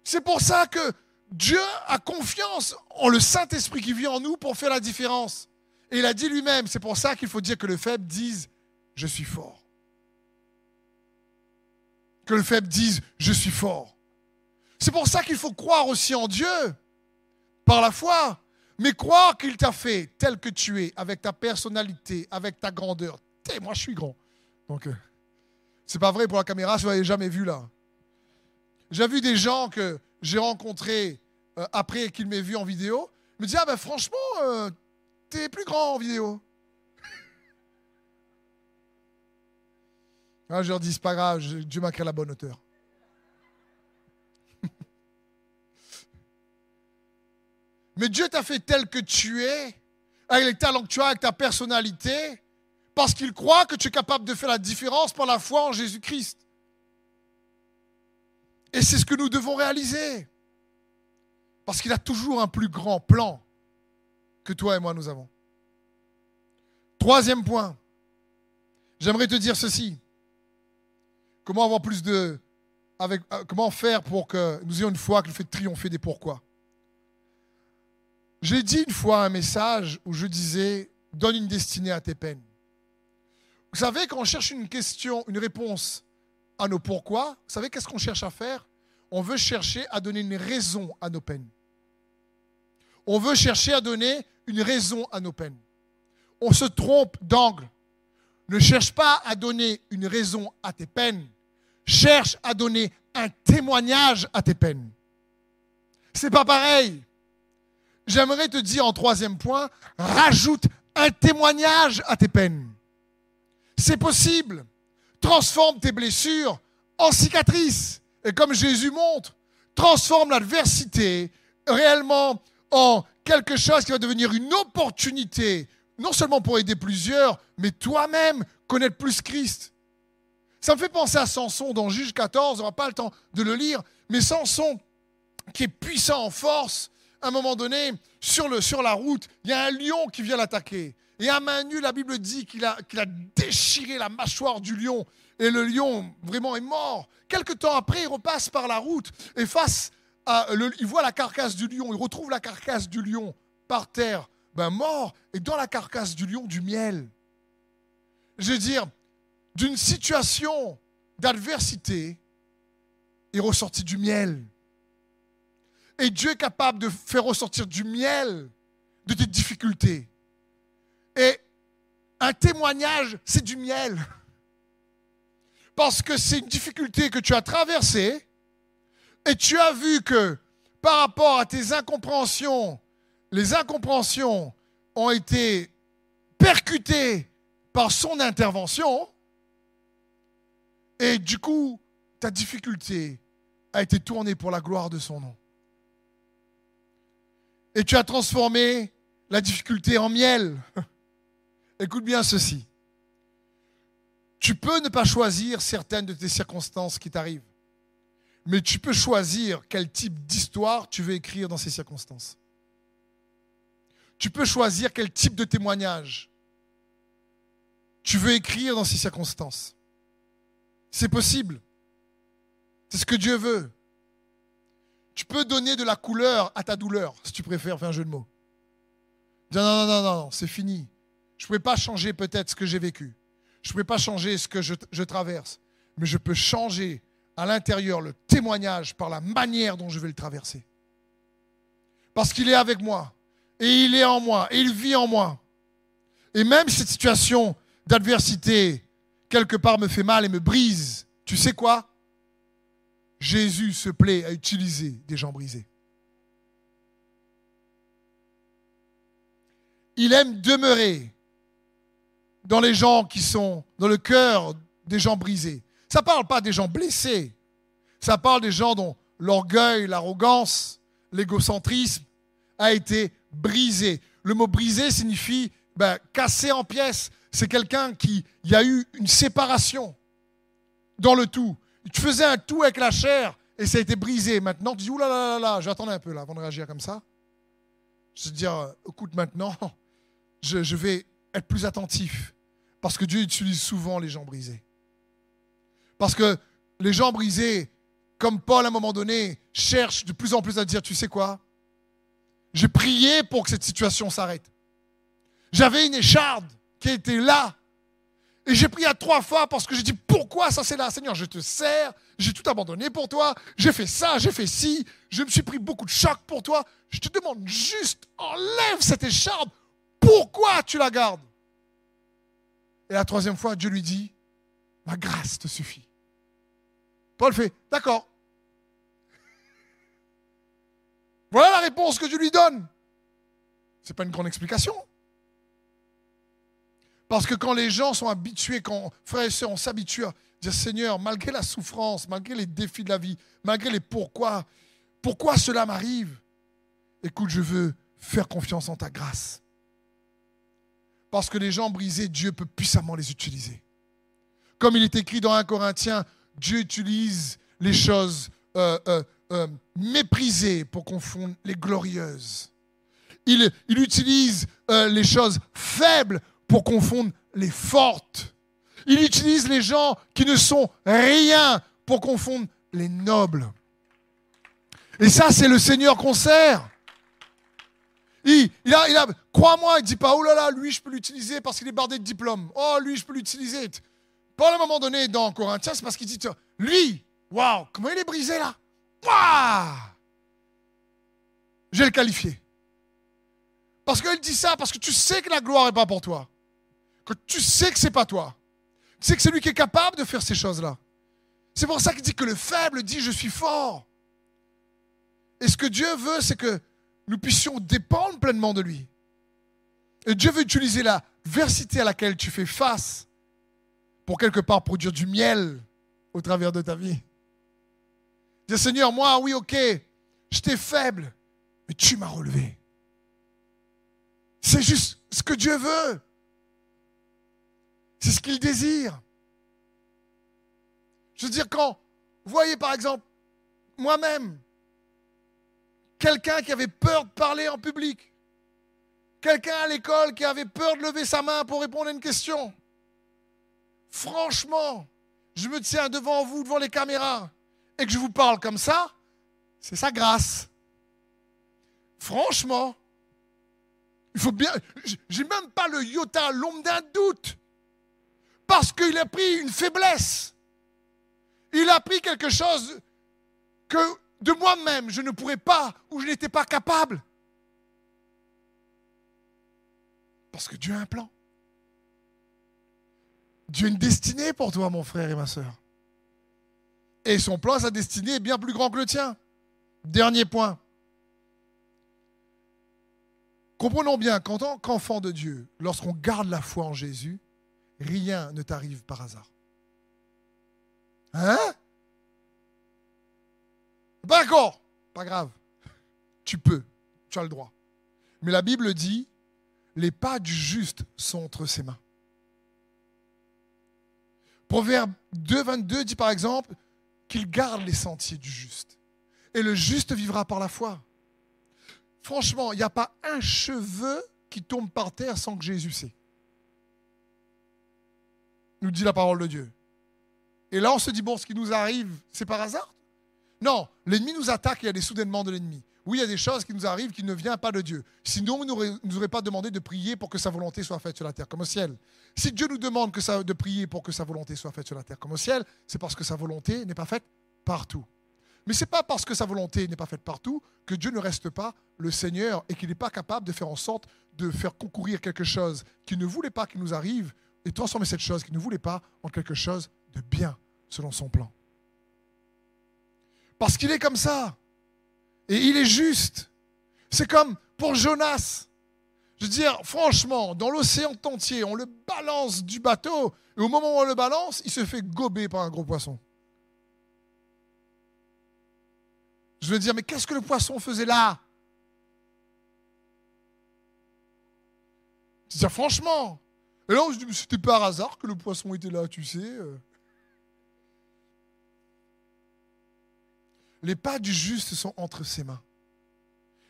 C'est pour ça que Dieu a confiance en le Saint-Esprit qui vit en nous pour faire la différence. Et il a dit lui-même, c'est pour ça qu'il faut dire que le faible dise, je suis fort. Que le faible dise, je suis fort. C'est pour ça qu'il faut croire aussi en Dieu, par la foi, mais croire qu'il t'a fait tel que tu es, avec ta personnalité, avec ta grandeur. moi, je suis grand. Donc, euh, c'est pas vrai pour la caméra, je ne l'avais jamais vu là. J'ai vu des gens que j'ai rencontrés euh, après qu'ils m'aient vu en vidéo, me disent Ah ben franchement, euh, t'es plus grand en vidéo. ah, je leur dis C'est pas grave, Dieu m'a créé la bonne hauteur. Mais Dieu t'a fait tel que tu es, avec les talents que tu as, avec ta personnalité, parce qu'il croit que tu es capable de faire la différence par la foi en Jésus-Christ. Et c'est ce que nous devons réaliser. Parce qu'il a toujours un plus grand plan que toi et moi nous avons. Troisième point, j'aimerais te dire ceci. Comment avoir plus de... Avec, euh, comment faire pour que nous ayons une foi qui nous fait triompher des pourquoi J'ai dit une fois un message où je disais, donne une destinée à tes peines. Vous savez, quand on cherche une question, une réponse à nos pourquoi, vous savez qu'est-ce qu'on cherche à faire? On veut chercher à donner une raison à nos peines. On veut chercher à donner une raison à nos peines. On se trompe d'angle. Ne cherche pas à donner une raison à tes peines. Cherche à donner un témoignage à tes peines. C'est pas pareil. J'aimerais te dire en troisième point, rajoute un témoignage à tes peines. C'est possible. Transforme tes blessures en cicatrices. Et comme Jésus montre, transforme l'adversité réellement en quelque chose qui va devenir une opportunité, non seulement pour aider plusieurs, mais toi-même connaître plus Christ. Ça me fait penser à Samson dans Juge 14, on n'aura pas le temps de le lire, mais Samson, qui est puissant en force, à un moment donné, sur, sur la route, il y a un lion qui vient l'attaquer. Et à main nue, la Bible dit qu'il a, déchiré la mâchoire du lion. Et le lion vraiment est mort. Quelque temps après, il repasse par la route et face à, il voit la carcasse du lion. Il retrouve la carcasse du lion par terre, ben mort. Et dans la carcasse du lion, du miel. Je veux dire, d'une situation d'adversité est ressorti du miel. Et Dieu est capable de faire ressortir du miel de tes difficultés. Et un témoignage, c'est du miel. Parce que c'est une difficulté que tu as traversée et tu as vu que par rapport à tes incompréhensions, les incompréhensions ont été percutées par son intervention. Et du coup, ta difficulté a été tournée pour la gloire de son nom. Et tu as transformé la difficulté en miel. Écoute bien ceci. Tu peux ne pas choisir certaines de tes circonstances qui t'arrivent, mais tu peux choisir quel type d'histoire tu veux écrire dans ces circonstances. Tu peux choisir quel type de témoignage tu veux écrire dans ces circonstances. C'est possible. C'est ce que Dieu veut. Tu peux donner de la couleur à ta douleur, si tu préfères faire un jeu de mots. non, non, non, non, c'est fini. Je ne pouvais pas changer peut-être ce que j'ai vécu. Je ne pouvais pas changer ce que je, je traverse. Mais je peux changer à l'intérieur le témoignage par la manière dont je vais le traverser. Parce qu'il est avec moi. Et il est en moi. Et il vit en moi. Et même cette situation d'adversité, quelque part, me fait mal et me brise. Tu sais quoi? Jésus se plaît à utiliser des gens brisés. Il aime demeurer dans les gens qui sont dans le cœur des gens brisés. Ça ne parle pas des gens blessés. Ça parle des gens dont l'orgueil, l'arrogance, l'égocentrisme a été brisé. Le mot brisé signifie ben, cassé en pièces. C'est quelqu'un qui, y a eu une séparation dans le tout. Tu faisais un tout avec la chair et ça a été brisé. Maintenant, tu dis, oulala, là, là, là, j'attendais un peu là avant de réagir comme ça. Je veux dire, écoute, maintenant, je vais être plus attentif. Parce que Dieu utilise souvent les gens brisés. Parce que les gens brisés, comme Paul à un moment donné, cherchent de plus en plus à dire, tu sais quoi? J'ai prié pour que cette situation s'arrête. J'avais une écharde qui était là. Et j'ai prié à trois fois parce que j'ai dit, pourquoi ça c'est là? Seigneur, je te sers, j'ai tout abandonné pour toi, j'ai fait ça, j'ai fait ci, je me suis pris beaucoup de chocs pour toi. Je te demande juste, enlève cette écharde pourquoi tu la gardes? Et la troisième fois, Dieu lui dit, ma grâce te suffit. Paul fait, d'accord. Voilà la réponse que Dieu lui donne. Ce n'est pas une grande explication. Parce que quand les gens sont habitués, quand frères et sœurs, on s'habitue à dire Seigneur, malgré la souffrance, malgré les défis de la vie, malgré les pourquoi, pourquoi cela m'arrive? Écoute, je veux faire confiance en ta grâce. Parce que les gens brisés, Dieu peut puissamment les utiliser. Comme il est écrit dans 1 Corinthiens, Dieu utilise les choses euh, euh, euh, méprisées pour confondre les glorieuses. Il, il utilise les choses faibles pour confondre les fortes. Il utilise les gens qui ne sont rien pour confondre les nobles. Et ça, c'est le Seigneur qu'on sert. Il, il a, il a, crois-moi, il ne dit pas, oh là là, lui, je peux l'utiliser parce qu'il est bardé de diplômes. Oh, lui, je peux l'utiliser. Pas à un moment donné, dans Corinthiens, c'est parce qu'il dit, lui, waouh, comment il est brisé là? Waouh Je le qualifier. Parce qu'il dit ça, parce que tu sais que la gloire n'est pas pour toi. Que tu sais que c'est pas toi. Tu sais que c'est lui qui est capable de faire ces choses-là. C'est pour ça qu'il dit que le faible dit je suis fort. Et ce que Dieu veut, c'est que nous puissions dépendre pleinement de lui. Et Dieu veut utiliser la versité à laquelle tu fais face pour quelque part produire du miel au travers de ta vie. Dis Seigneur, moi, oui, ok, j'étais faible, mais tu m'as relevé. C'est juste ce que Dieu veut. C'est ce qu'il désire. Je veux dire, quand vous voyez par exemple, moi-même, quelqu'un qui avait peur de parler en public, quelqu'un à l'école qui avait peur de lever sa main pour répondre à une question, franchement, je me tiens devant vous, devant les caméras, et que je vous parle comme ça, c'est sa grâce. Franchement, il faut bien. J'ai même pas le iota, l'ombre d'un doute. Parce qu'il a pris une faiblesse. Il a pris quelque chose que de moi-même je ne pourrais pas ou je n'étais pas capable. Parce que Dieu a un plan. Dieu a une destinée pour toi, mon frère et ma soeur. Et son plan, sa destinée est bien plus grand que le tien. Dernier point. Comprenons bien qu'en tant qu'enfant de Dieu, lorsqu'on garde la foi en Jésus, rien ne t'arrive par hasard. Hein? D'accord, pas grave. Tu peux, tu as le droit. Mais la Bible dit, les pas du juste sont entre ses mains. Proverbe 2, 22 dit par exemple qu'il garde les sentiers du juste. Et le juste vivra par la foi. Franchement, il n'y a pas un cheveu qui tombe par terre sans que Jésus sait. Nous dit la parole de Dieu. Et là, on se dit, bon, ce qui nous arrive, c'est par hasard? Non, l'ennemi nous attaque il y a des soudainements de l'ennemi. Oui, il y a des choses qui nous arrivent qui ne viennent pas de Dieu. Sinon, il ne nous aurait pas demandé de prier pour que sa volonté soit faite sur la terre comme au ciel. Si Dieu nous demande de prier pour que sa volonté soit faite sur la terre comme au ciel, c'est parce que sa volonté n'est pas faite partout. Mais ce n'est pas parce que sa volonté n'est pas faite partout que Dieu ne reste pas le Seigneur et qu'il n'est pas capable de faire en sorte de faire concourir quelque chose qu'il ne voulait pas qu'il nous arrive et transformer cette chose qu'il ne voulait pas en quelque chose de bien selon son plan. Parce qu'il est comme ça. Et il est juste. C'est comme pour Jonas. Je veux dire, franchement, dans l'océan entier, on le balance du bateau, et au moment où on le balance, il se fait gober par un gros poisson. Je veux dire, mais qu'est-ce que le poisson faisait là? C'est-à-dire, franchement. Et là, on se dit, c'était par hasard que le poisson était là, tu sais. Les pas du juste sont entre ses mains.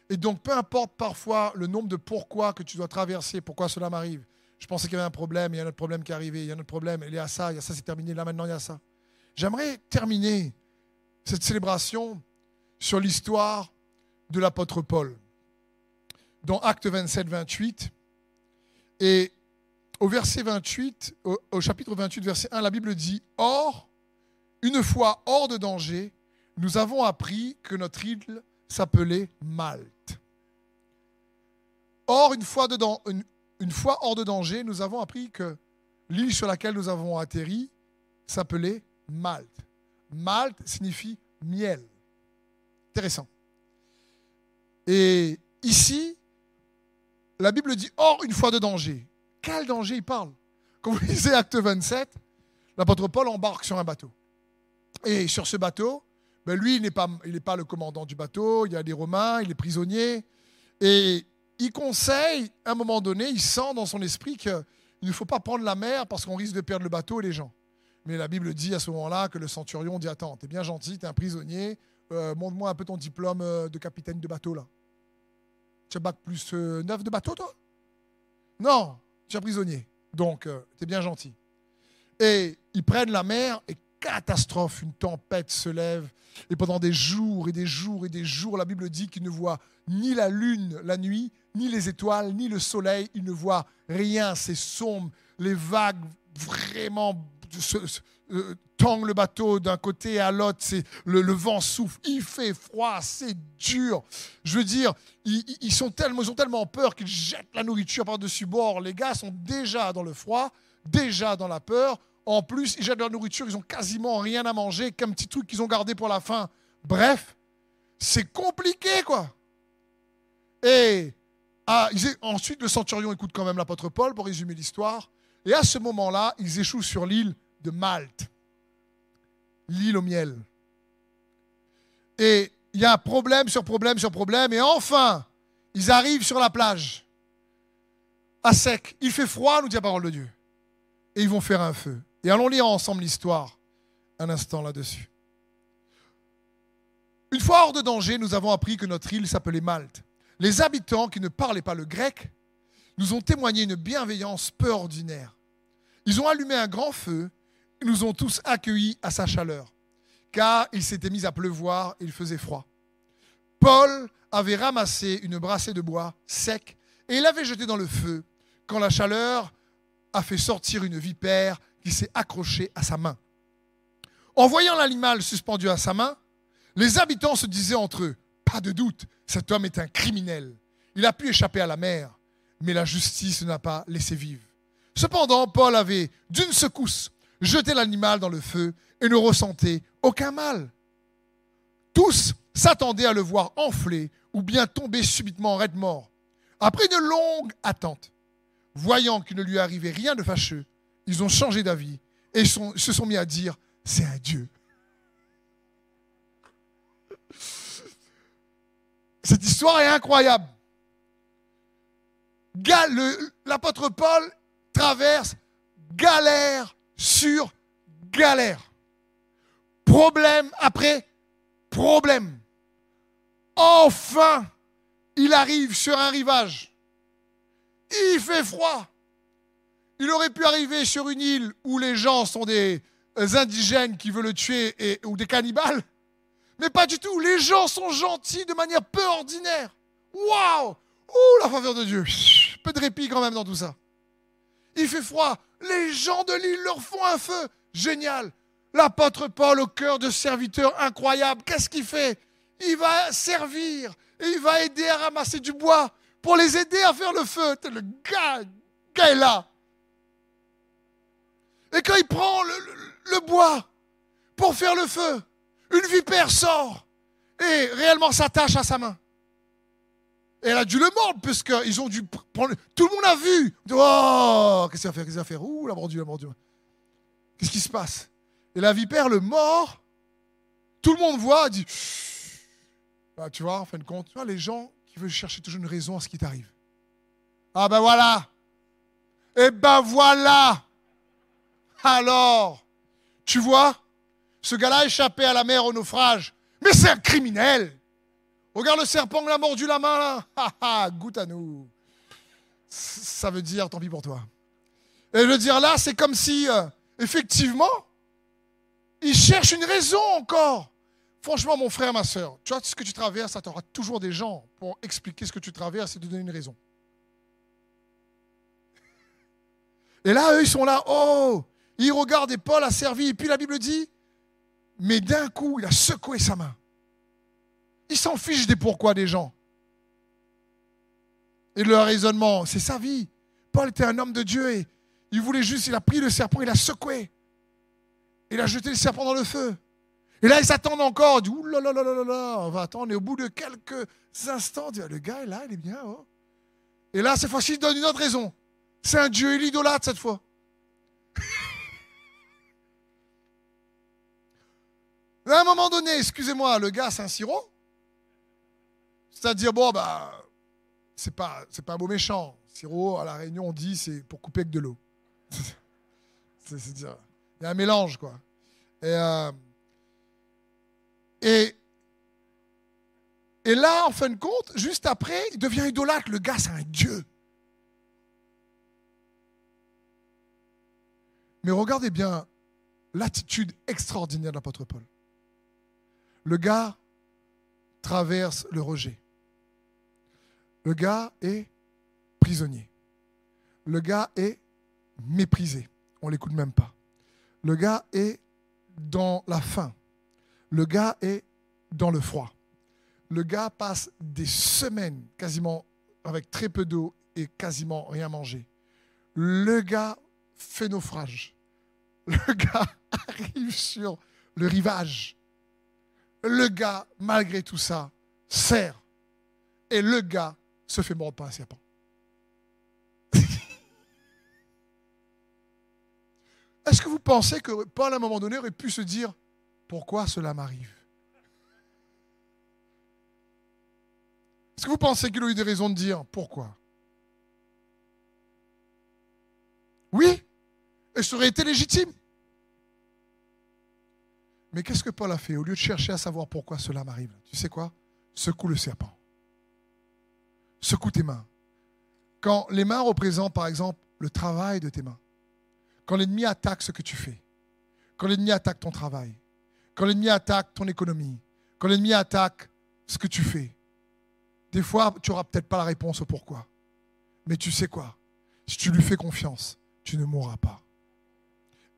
Et donc, peu importe parfois le nombre de pourquoi que tu dois traverser, pourquoi cela m'arrive. Je pensais qu'il y avait un problème, il y a un autre problème qui est arrivé, il y a un autre problème, il y a ça, il y a ça, c'est terminé, là maintenant il y a ça. J'aimerais terminer cette célébration sur l'histoire de l'apôtre Paul. Dans Acte 27, 28, et au verset 28, au, chapitre 28, verset 1, la Bible dit Or, une fois hors de danger, nous avons appris que notre île s'appelait Malte. Or, une fois, hors de danger, nous avons appris que l'île sur laquelle nous avons atterri s'appelait Malte. Malte signifie miel. Intéressant. Et ici, la Bible dit Or, une fois de danger. Quel danger il parle? Quand vous lisez Acte 27, l'apôtre Paul embarque sur un bateau. Et sur ce bateau, ben lui, il n'est pas, le commandant du bateau, il y a des Romains, il est prisonnier. Et il conseille, à un moment donné, il sent dans son esprit qu'il ne faut pas prendre la mer parce qu'on risque de perdre le bateau et les gens. Mais la Bible dit à ce moment-là que le centurion dit Attends, t'es bien gentil, t'es un prisonnier, euh, montre-moi un peu ton diplôme euh, de capitaine de bateau là. Tu as bac plus 9 euh, de bateau toi? Non, tu es prisonnier. Donc, euh, t'es bien gentil. Et ils prennent la mer et catastrophe, une tempête se lève. Et pendant des jours et des jours et des jours, la Bible dit qu'ils ne voient ni la lune la nuit, ni les étoiles, ni le soleil. Ils ne voient rien. C'est sombre. Les vagues vraiment euh, tangent le bateau d'un côté à l'autre. Le, vent souffle. Il fait froid. C'est dur. Je veux dire, ils, ils, sont tellement, ils ont tellement peur qu'ils jettent la nourriture par-dessus bord. Les gars sont déjà dans le froid, déjà dans la peur. En plus, ils jettent leur nourriture, ils ont quasiment rien à manger, qu'un petit truc qu'ils ont gardé pour la fin. Bref, c'est compliqué, quoi. Et ah, ensuite, le centurion écoute quand même l'apôtre Paul pour résumer l'histoire. Et à ce moment-là, ils échouent sur l'île de Malte, l'île au miel. Et il y a problème sur problème sur problème. Et enfin, ils arrivent sur la plage, à sec. Il fait froid, nous dit la parole de Dieu. Et ils vont faire un feu. Et allons lire ensemble l'histoire un instant là-dessus. Une fois hors de danger, nous avons appris que notre île s'appelait Malte. Les habitants qui ne parlaient pas le grec nous ont témoigné une bienveillance peu ordinaire. Ils ont allumé un grand feu et nous ont tous accueillis à sa chaleur, car il s'était mis à pleuvoir et il faisait froid. Paul avait ramassé une brassée de bois sec et l'avait jeté dans le feu quand la chaleur a fait sortir une vipère qui s'est accrochée à sa main. En voyant l'animal suspendu à sa main, les habitants se disaient entre eux, pas de doute, cet homme est un criminel. Il a pu échapper à la mer, mais la justice n'a pas laissé vivre. Cependant, Paul avait, d'une secousse, jeté l'animal dans le feu et ne ressentait aucun mal. Tous s'attendaient à le voir enfler ou bien tomber subitement raide mort. Après une longue attente, voyant qu'il ne lui arrivait rien de fâcheux, ils ont changé d'avis et se sont mis à dire, c'est un Dieu. Cette histoire est incroyable. L'apôtre Paul traverse galère sur galère. Problème après problème. Enfin, il arrive sur un rivage. Il fait froid. Il aurait pu arriver sur une île où les gens sont des indigènes qui veulent le tuer ou des cannibales. Mais pas du tout. Les gens sont gentils de manière peu ordinaire. Waouh Ouh, la faveur de Dieu. Peu de répit quand même dans tout ça. Il fait froid. Les gens de l'île leur font un feu. Génial. L'apôtre Paul au cœur de serviteur incroyable. Qu'est-ce qu'il fait? Il va servir et il va aider à ramasser du bois pour les aider à faire le feu. Le gars, gars est là. Et quand il prend le, bois pour faire le feu, une vipère sort et réellement s'attache à sa main. Et elle a dû le mordre, puisqu'ils ont dû prendre. Tout le monde a vu. Oh, qu'est-ce qu'il va faire Qu'est-ce qu'il va faire? Ouh, la mordue, la mordue. Qu'est-ce qui se passe? Et la vipère le mord. Tout le monde voit, dit. Bah, tu vois, en fin de compte, tu vois, les gens qui veulent chercher toujours une raison à ce qui t'arrive. Ah ben voilà. Et ben voilà. Alors, tu vois, ce gars-là a échappé à la mer au naufrage. Mais c'est un criminel. Regarde le serpent, l'a mordu la main là. Ha goûte à nous. Ça veut dire tant pis pour toi. Et veux dire là, c'est comme si, euh, effectivement, il cherche une raison encore. Franchement, mon frère, ma soeur, tu vois ce que tu traverses, tu auras toujours des gens pour expliquer ce que tu traverses et te donner une raison. Et là, eux, ils sont là, oh, il regarde et Paul a servi. Et puis la Bible dit, mais d'un coup, il a secoué sa main. Il s'en fiche des pourquoi des gens. Et leur raisonnement, c'est sa vie. Paul était un homme de Dieu et il voulait juste, il a pris le serpent, il a secoué. Il a jeté le serpent dans le feu. Et là, ils s'attendent encore. Ils disent, Ouh là là là là là, on va attendre. Et au bout de quelques instants, dit, le gars là, il est bien. Oh. Et là, cette fois-ci, il donne une autre raison. C'est un Dieu, il idolâtre cette fois. À un moment donné, excusez-moi, le gars, c'est un sirop. C'est-à-dire, bon, bah, c'est pas, c'est pas un beau méchant. Sirop, à la Réunion, on dit, c'est pour couper avec de l'eau. c'est, dire, il y a un mélange, quoi. Euh, et, et là, en fin de compte, juste après, il devient idolâtre. Le gars, c'est un dieu. Mais regardez bien l'attitude extraordinaire de l'apôtre Paul. Le gars traverse le rejet. Le gars est prisonnier. Le gars est méprisé. On ne l'écoute même pas. Le gars est dans la faim. Le gars est dans le froid. Le gars passe des semaines quasiment avec très peu d'eau et quasiment rien manger. Le gars fait naufrage. Le gars arrive sur le rivage. Le gars, malgré tout ça, sert. Et le gars se fait mordre par un serpent. Est-ce que vous pensez que Paul, à un moment donné, aurait pu se dire pourquoi cela m'arrive? Est-ce que vous pensez qu'il a eu des raisons de dire pourquoi? Oui, et ça aurait été légitime. Mais qu'est-ce que Paul a fait? Au lieu de chercher à savoir pourquoi cela m'arrive, tu sais quoi? Secoue le serpent. Secoue tes mains. Quand les mains représentent, par exemple, le travail de tes mains, quand l'ennemi attaque ce que tu fais, quand l'ennemi attaque ton travail, quand l'ennemi attaque ton économie, quand l'ennemi attaque ce que tu fais, des fois, tu n'auras peut-être pas la réponse au pourquoi. Mais tu sais quoi? Si tu lui fais confiance, tu ne mourras pas.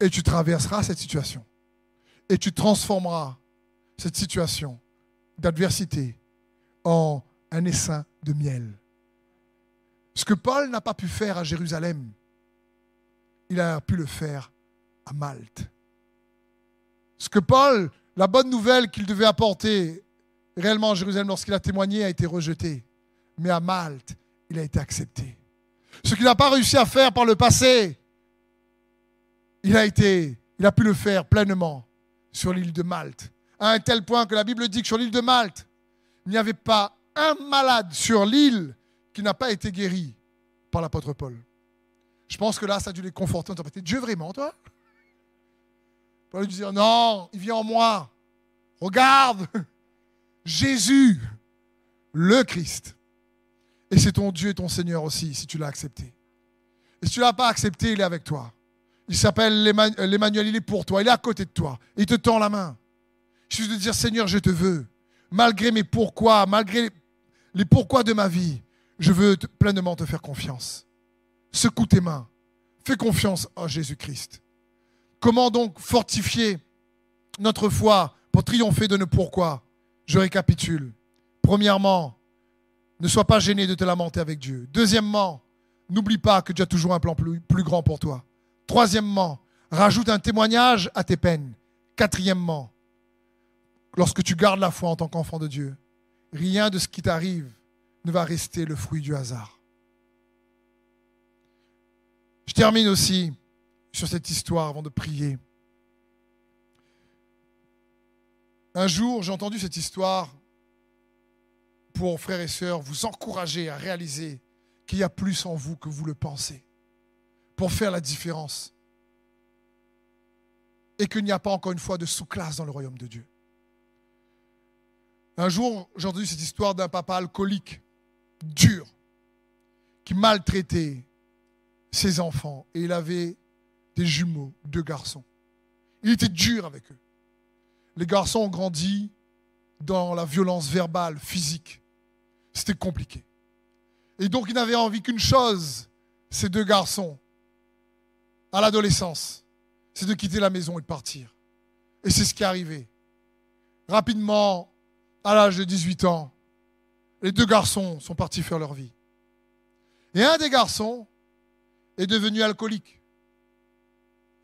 Et tu traverseras cette situation. Et tu transformeras cette situation d'adversité en un essaim de miel. Ce que Paul n'a pas pu faire à Jérusalem, il a pu le faire à Malte. Ce que Paul, la bonne nouvelle qu'il devait apporter réellement à Jérusalem lorsqu'il a témoigné a été rejeté. Mais à Malte, il a été accepté. Ce qu'il n'a pas réussi à faire par le passé, il a pu le faire pleinement sur l'île de Malte. À un tel point que la Bible dit que sur l'île de Malte, il n'y avait pas un malade sur l'île qui n'a pas été guéri par l'apôtre Paul. Je pense que là, ça a dû les conforter. Dieu vraiment, toi? Paul lui dire, non, il vient en moi. Regarde, Jésus, le Christ. Et c'est ton Dieu et ton Seigneur aussi, si tu l'as accepté. Et si tu ne l'as pas accepté, il est avec toi. Il s'appelle l'Emmanuel, il est pour toi, il est à côté de toi. Il te tend la main. Je suis de dire, Seigneur, je te veux. Malgré mes pourquoi, malgré les pourquoi de ma vie, je veux pleinement te faire confiance. Secoue tes mains. Fais confiance en Jésus-Christ. Comment donc fortifier notre foi pour triompher de nos pourquoi? Je récapitule. Premièrement, ne sois pas gêné de te lamenter avec Dieu. Deuxièmement, n'oublie pas que Dieu a toujours un plan plus grand pour toi. Troisièmement, rajoute un témoignage à tes peines. Quatrièmement, lorsque tu gardes la foi en tant qu'enfant de Dieu, rien de ce qui t'arrive ne va rester le fruit du hasard. Je termine aussi sur cette histoire avant de prier. Un jour, j'ai entendu cette histoire pour, frères et sœurs, vous encourager à réaliser qu'il y a plus en vous que vous le pensez, pour faire la différence. Et qu'il n'y a pas encore une fois de sous-classe dans le royaume de Dieu. Un jour, j'ai entendu cette histoire d'un papa alcoolique, dur, qui maltraitait ses enfants. Et il avait des jumeaux, deux garçons. Il était dur avec eux. Les garçons ont grandi dans la violence verbale, physique. C'était compliqué. Et donc il n'avait envie qu'une chose, ces deux garçons, à l'adolescence, c'est de quitter la maison et de partir. Et c'est ce qui est arrivé. Rapidement, à l'âge de 18 ans, les deux garçons sont partis faire leur vie. Et un des garçons est devenu alcoolique.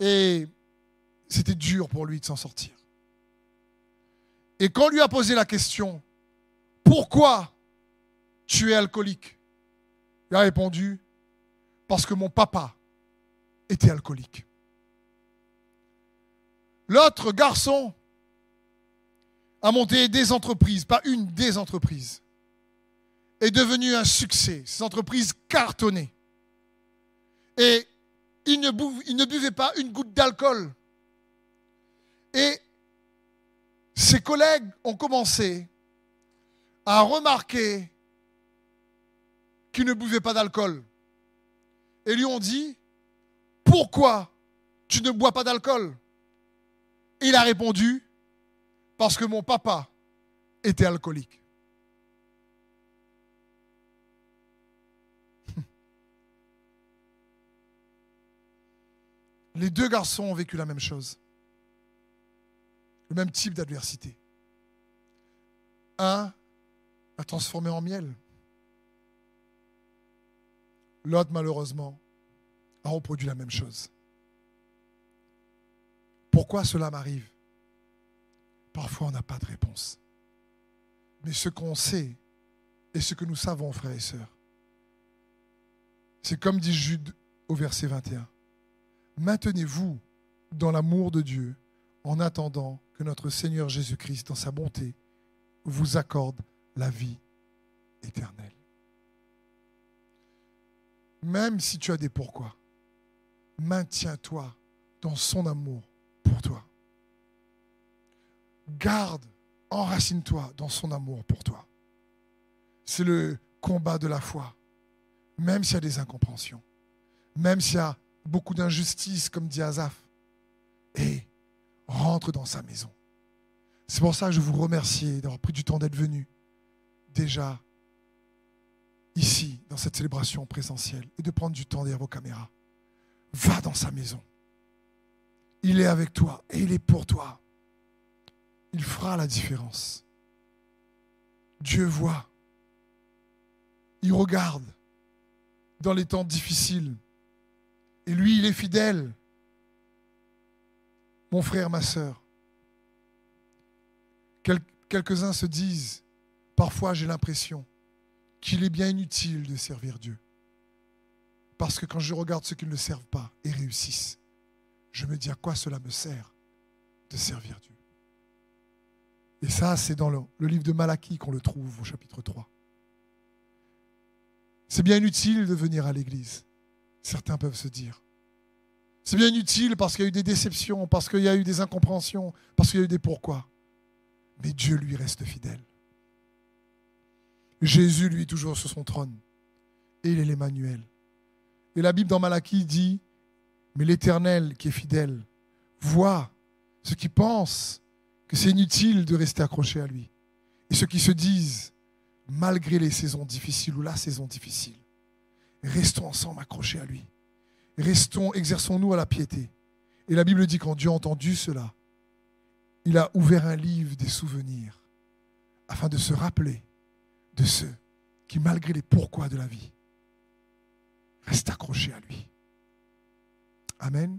Et c'était dur pour lui de s'en sortir. Et quand on lui a posé la question, pourquoi tu es alcoolique? Il a répondu, parce que mon papa était alcoolique. L'autre garçon a monté des entreprises, pas une des entreprises, est devenu un succès. Ces entreprises cartonnées. Et il ne, buvait, pas une goutte d'alcool. Et ses collègues ont commencé à remarquer qu'il ne buvait pas d'alcool. Et lui ont dit, pourquoi tu ne bois pas d'alcool? Il a répondu, parce que mon papa était alcoolique. Les deux garçons ont vécu la même chose, le même type d'adversité. Un a transformé en miel. L'autre, malheureusement, a reproduit la même chose. Pourquoi cela m'arrive? Parfois, on n'a pas de réponse. Mais ce qu'on sait et ce que nous savons, frères et sœurs, c'est comme dit Jude au verset 21. Maintenez-vous dans l'amour de Dieu en attendant que notre Seigneur Jésus-Christ, dans sa bonté, vous accorde la vie éternelle. Même si tu as des pourquoi, maintiens-toi dans son amour pour toi. Garde, enracine-toi dans son amour pour toi. C'est le combat de la foi, même s'il y a des incompréhensions, même s'il y a beaucoup d'injustices, comme dit Azaf. Et rentre dans sa maison. C'est pour ça que je vous remercie d'avoir pris du temps d'être venu déjà ici, dans cette célébration présentielle, et de prendre du temps derrière vos caméras. Va dans sa maison. Il est avec toi et il est pour toi. Il fera la différence. Dieu voit. Il regarde dans les temps difficiles. Et lui, il est fidèle. Mon frère, ma soeur, quelques-uns se disent, parfois j'ai l'impression qu'il est bien inutile de servir Dieu. Parce que quand je regarde ceux qui ne le servent pas et réussissent, je me dis à quoi cela me sert de servir Dieu? Et ça, c'est dans le, livre de Malachie qu'on le trouve au chapitre 3. C'est bien inutile de venir à l'église, certains peuvent se dire. C'est bien inutile parce qu'il y a eu des déceptions, parce qu'il y a eu des incompréhensions, parce qu'il y a eu des pourquoi. Mais Dieu lui reste fidèle. Jésus, lui, toujours sur son trône. Et il est l'Emmanuel. Et la Bible dans Malachie dit, mais l'Éternel qui est fidèle voit ceux qui pensent que c'est inutile de rester accroché à lui. Et ceux qui se disent, malgré les saisons difficiles ou la saison difficile, restons ensemble accrochés à lui. Restons, exerçons-nous à la piété. Et la Bible dit quand Dieu a entendu cela, il a ouvert un livre des souvenirs afin de se rappeler de ceux qui, malgré les pourquoi de la vie, restent accrochés à lui. Amen.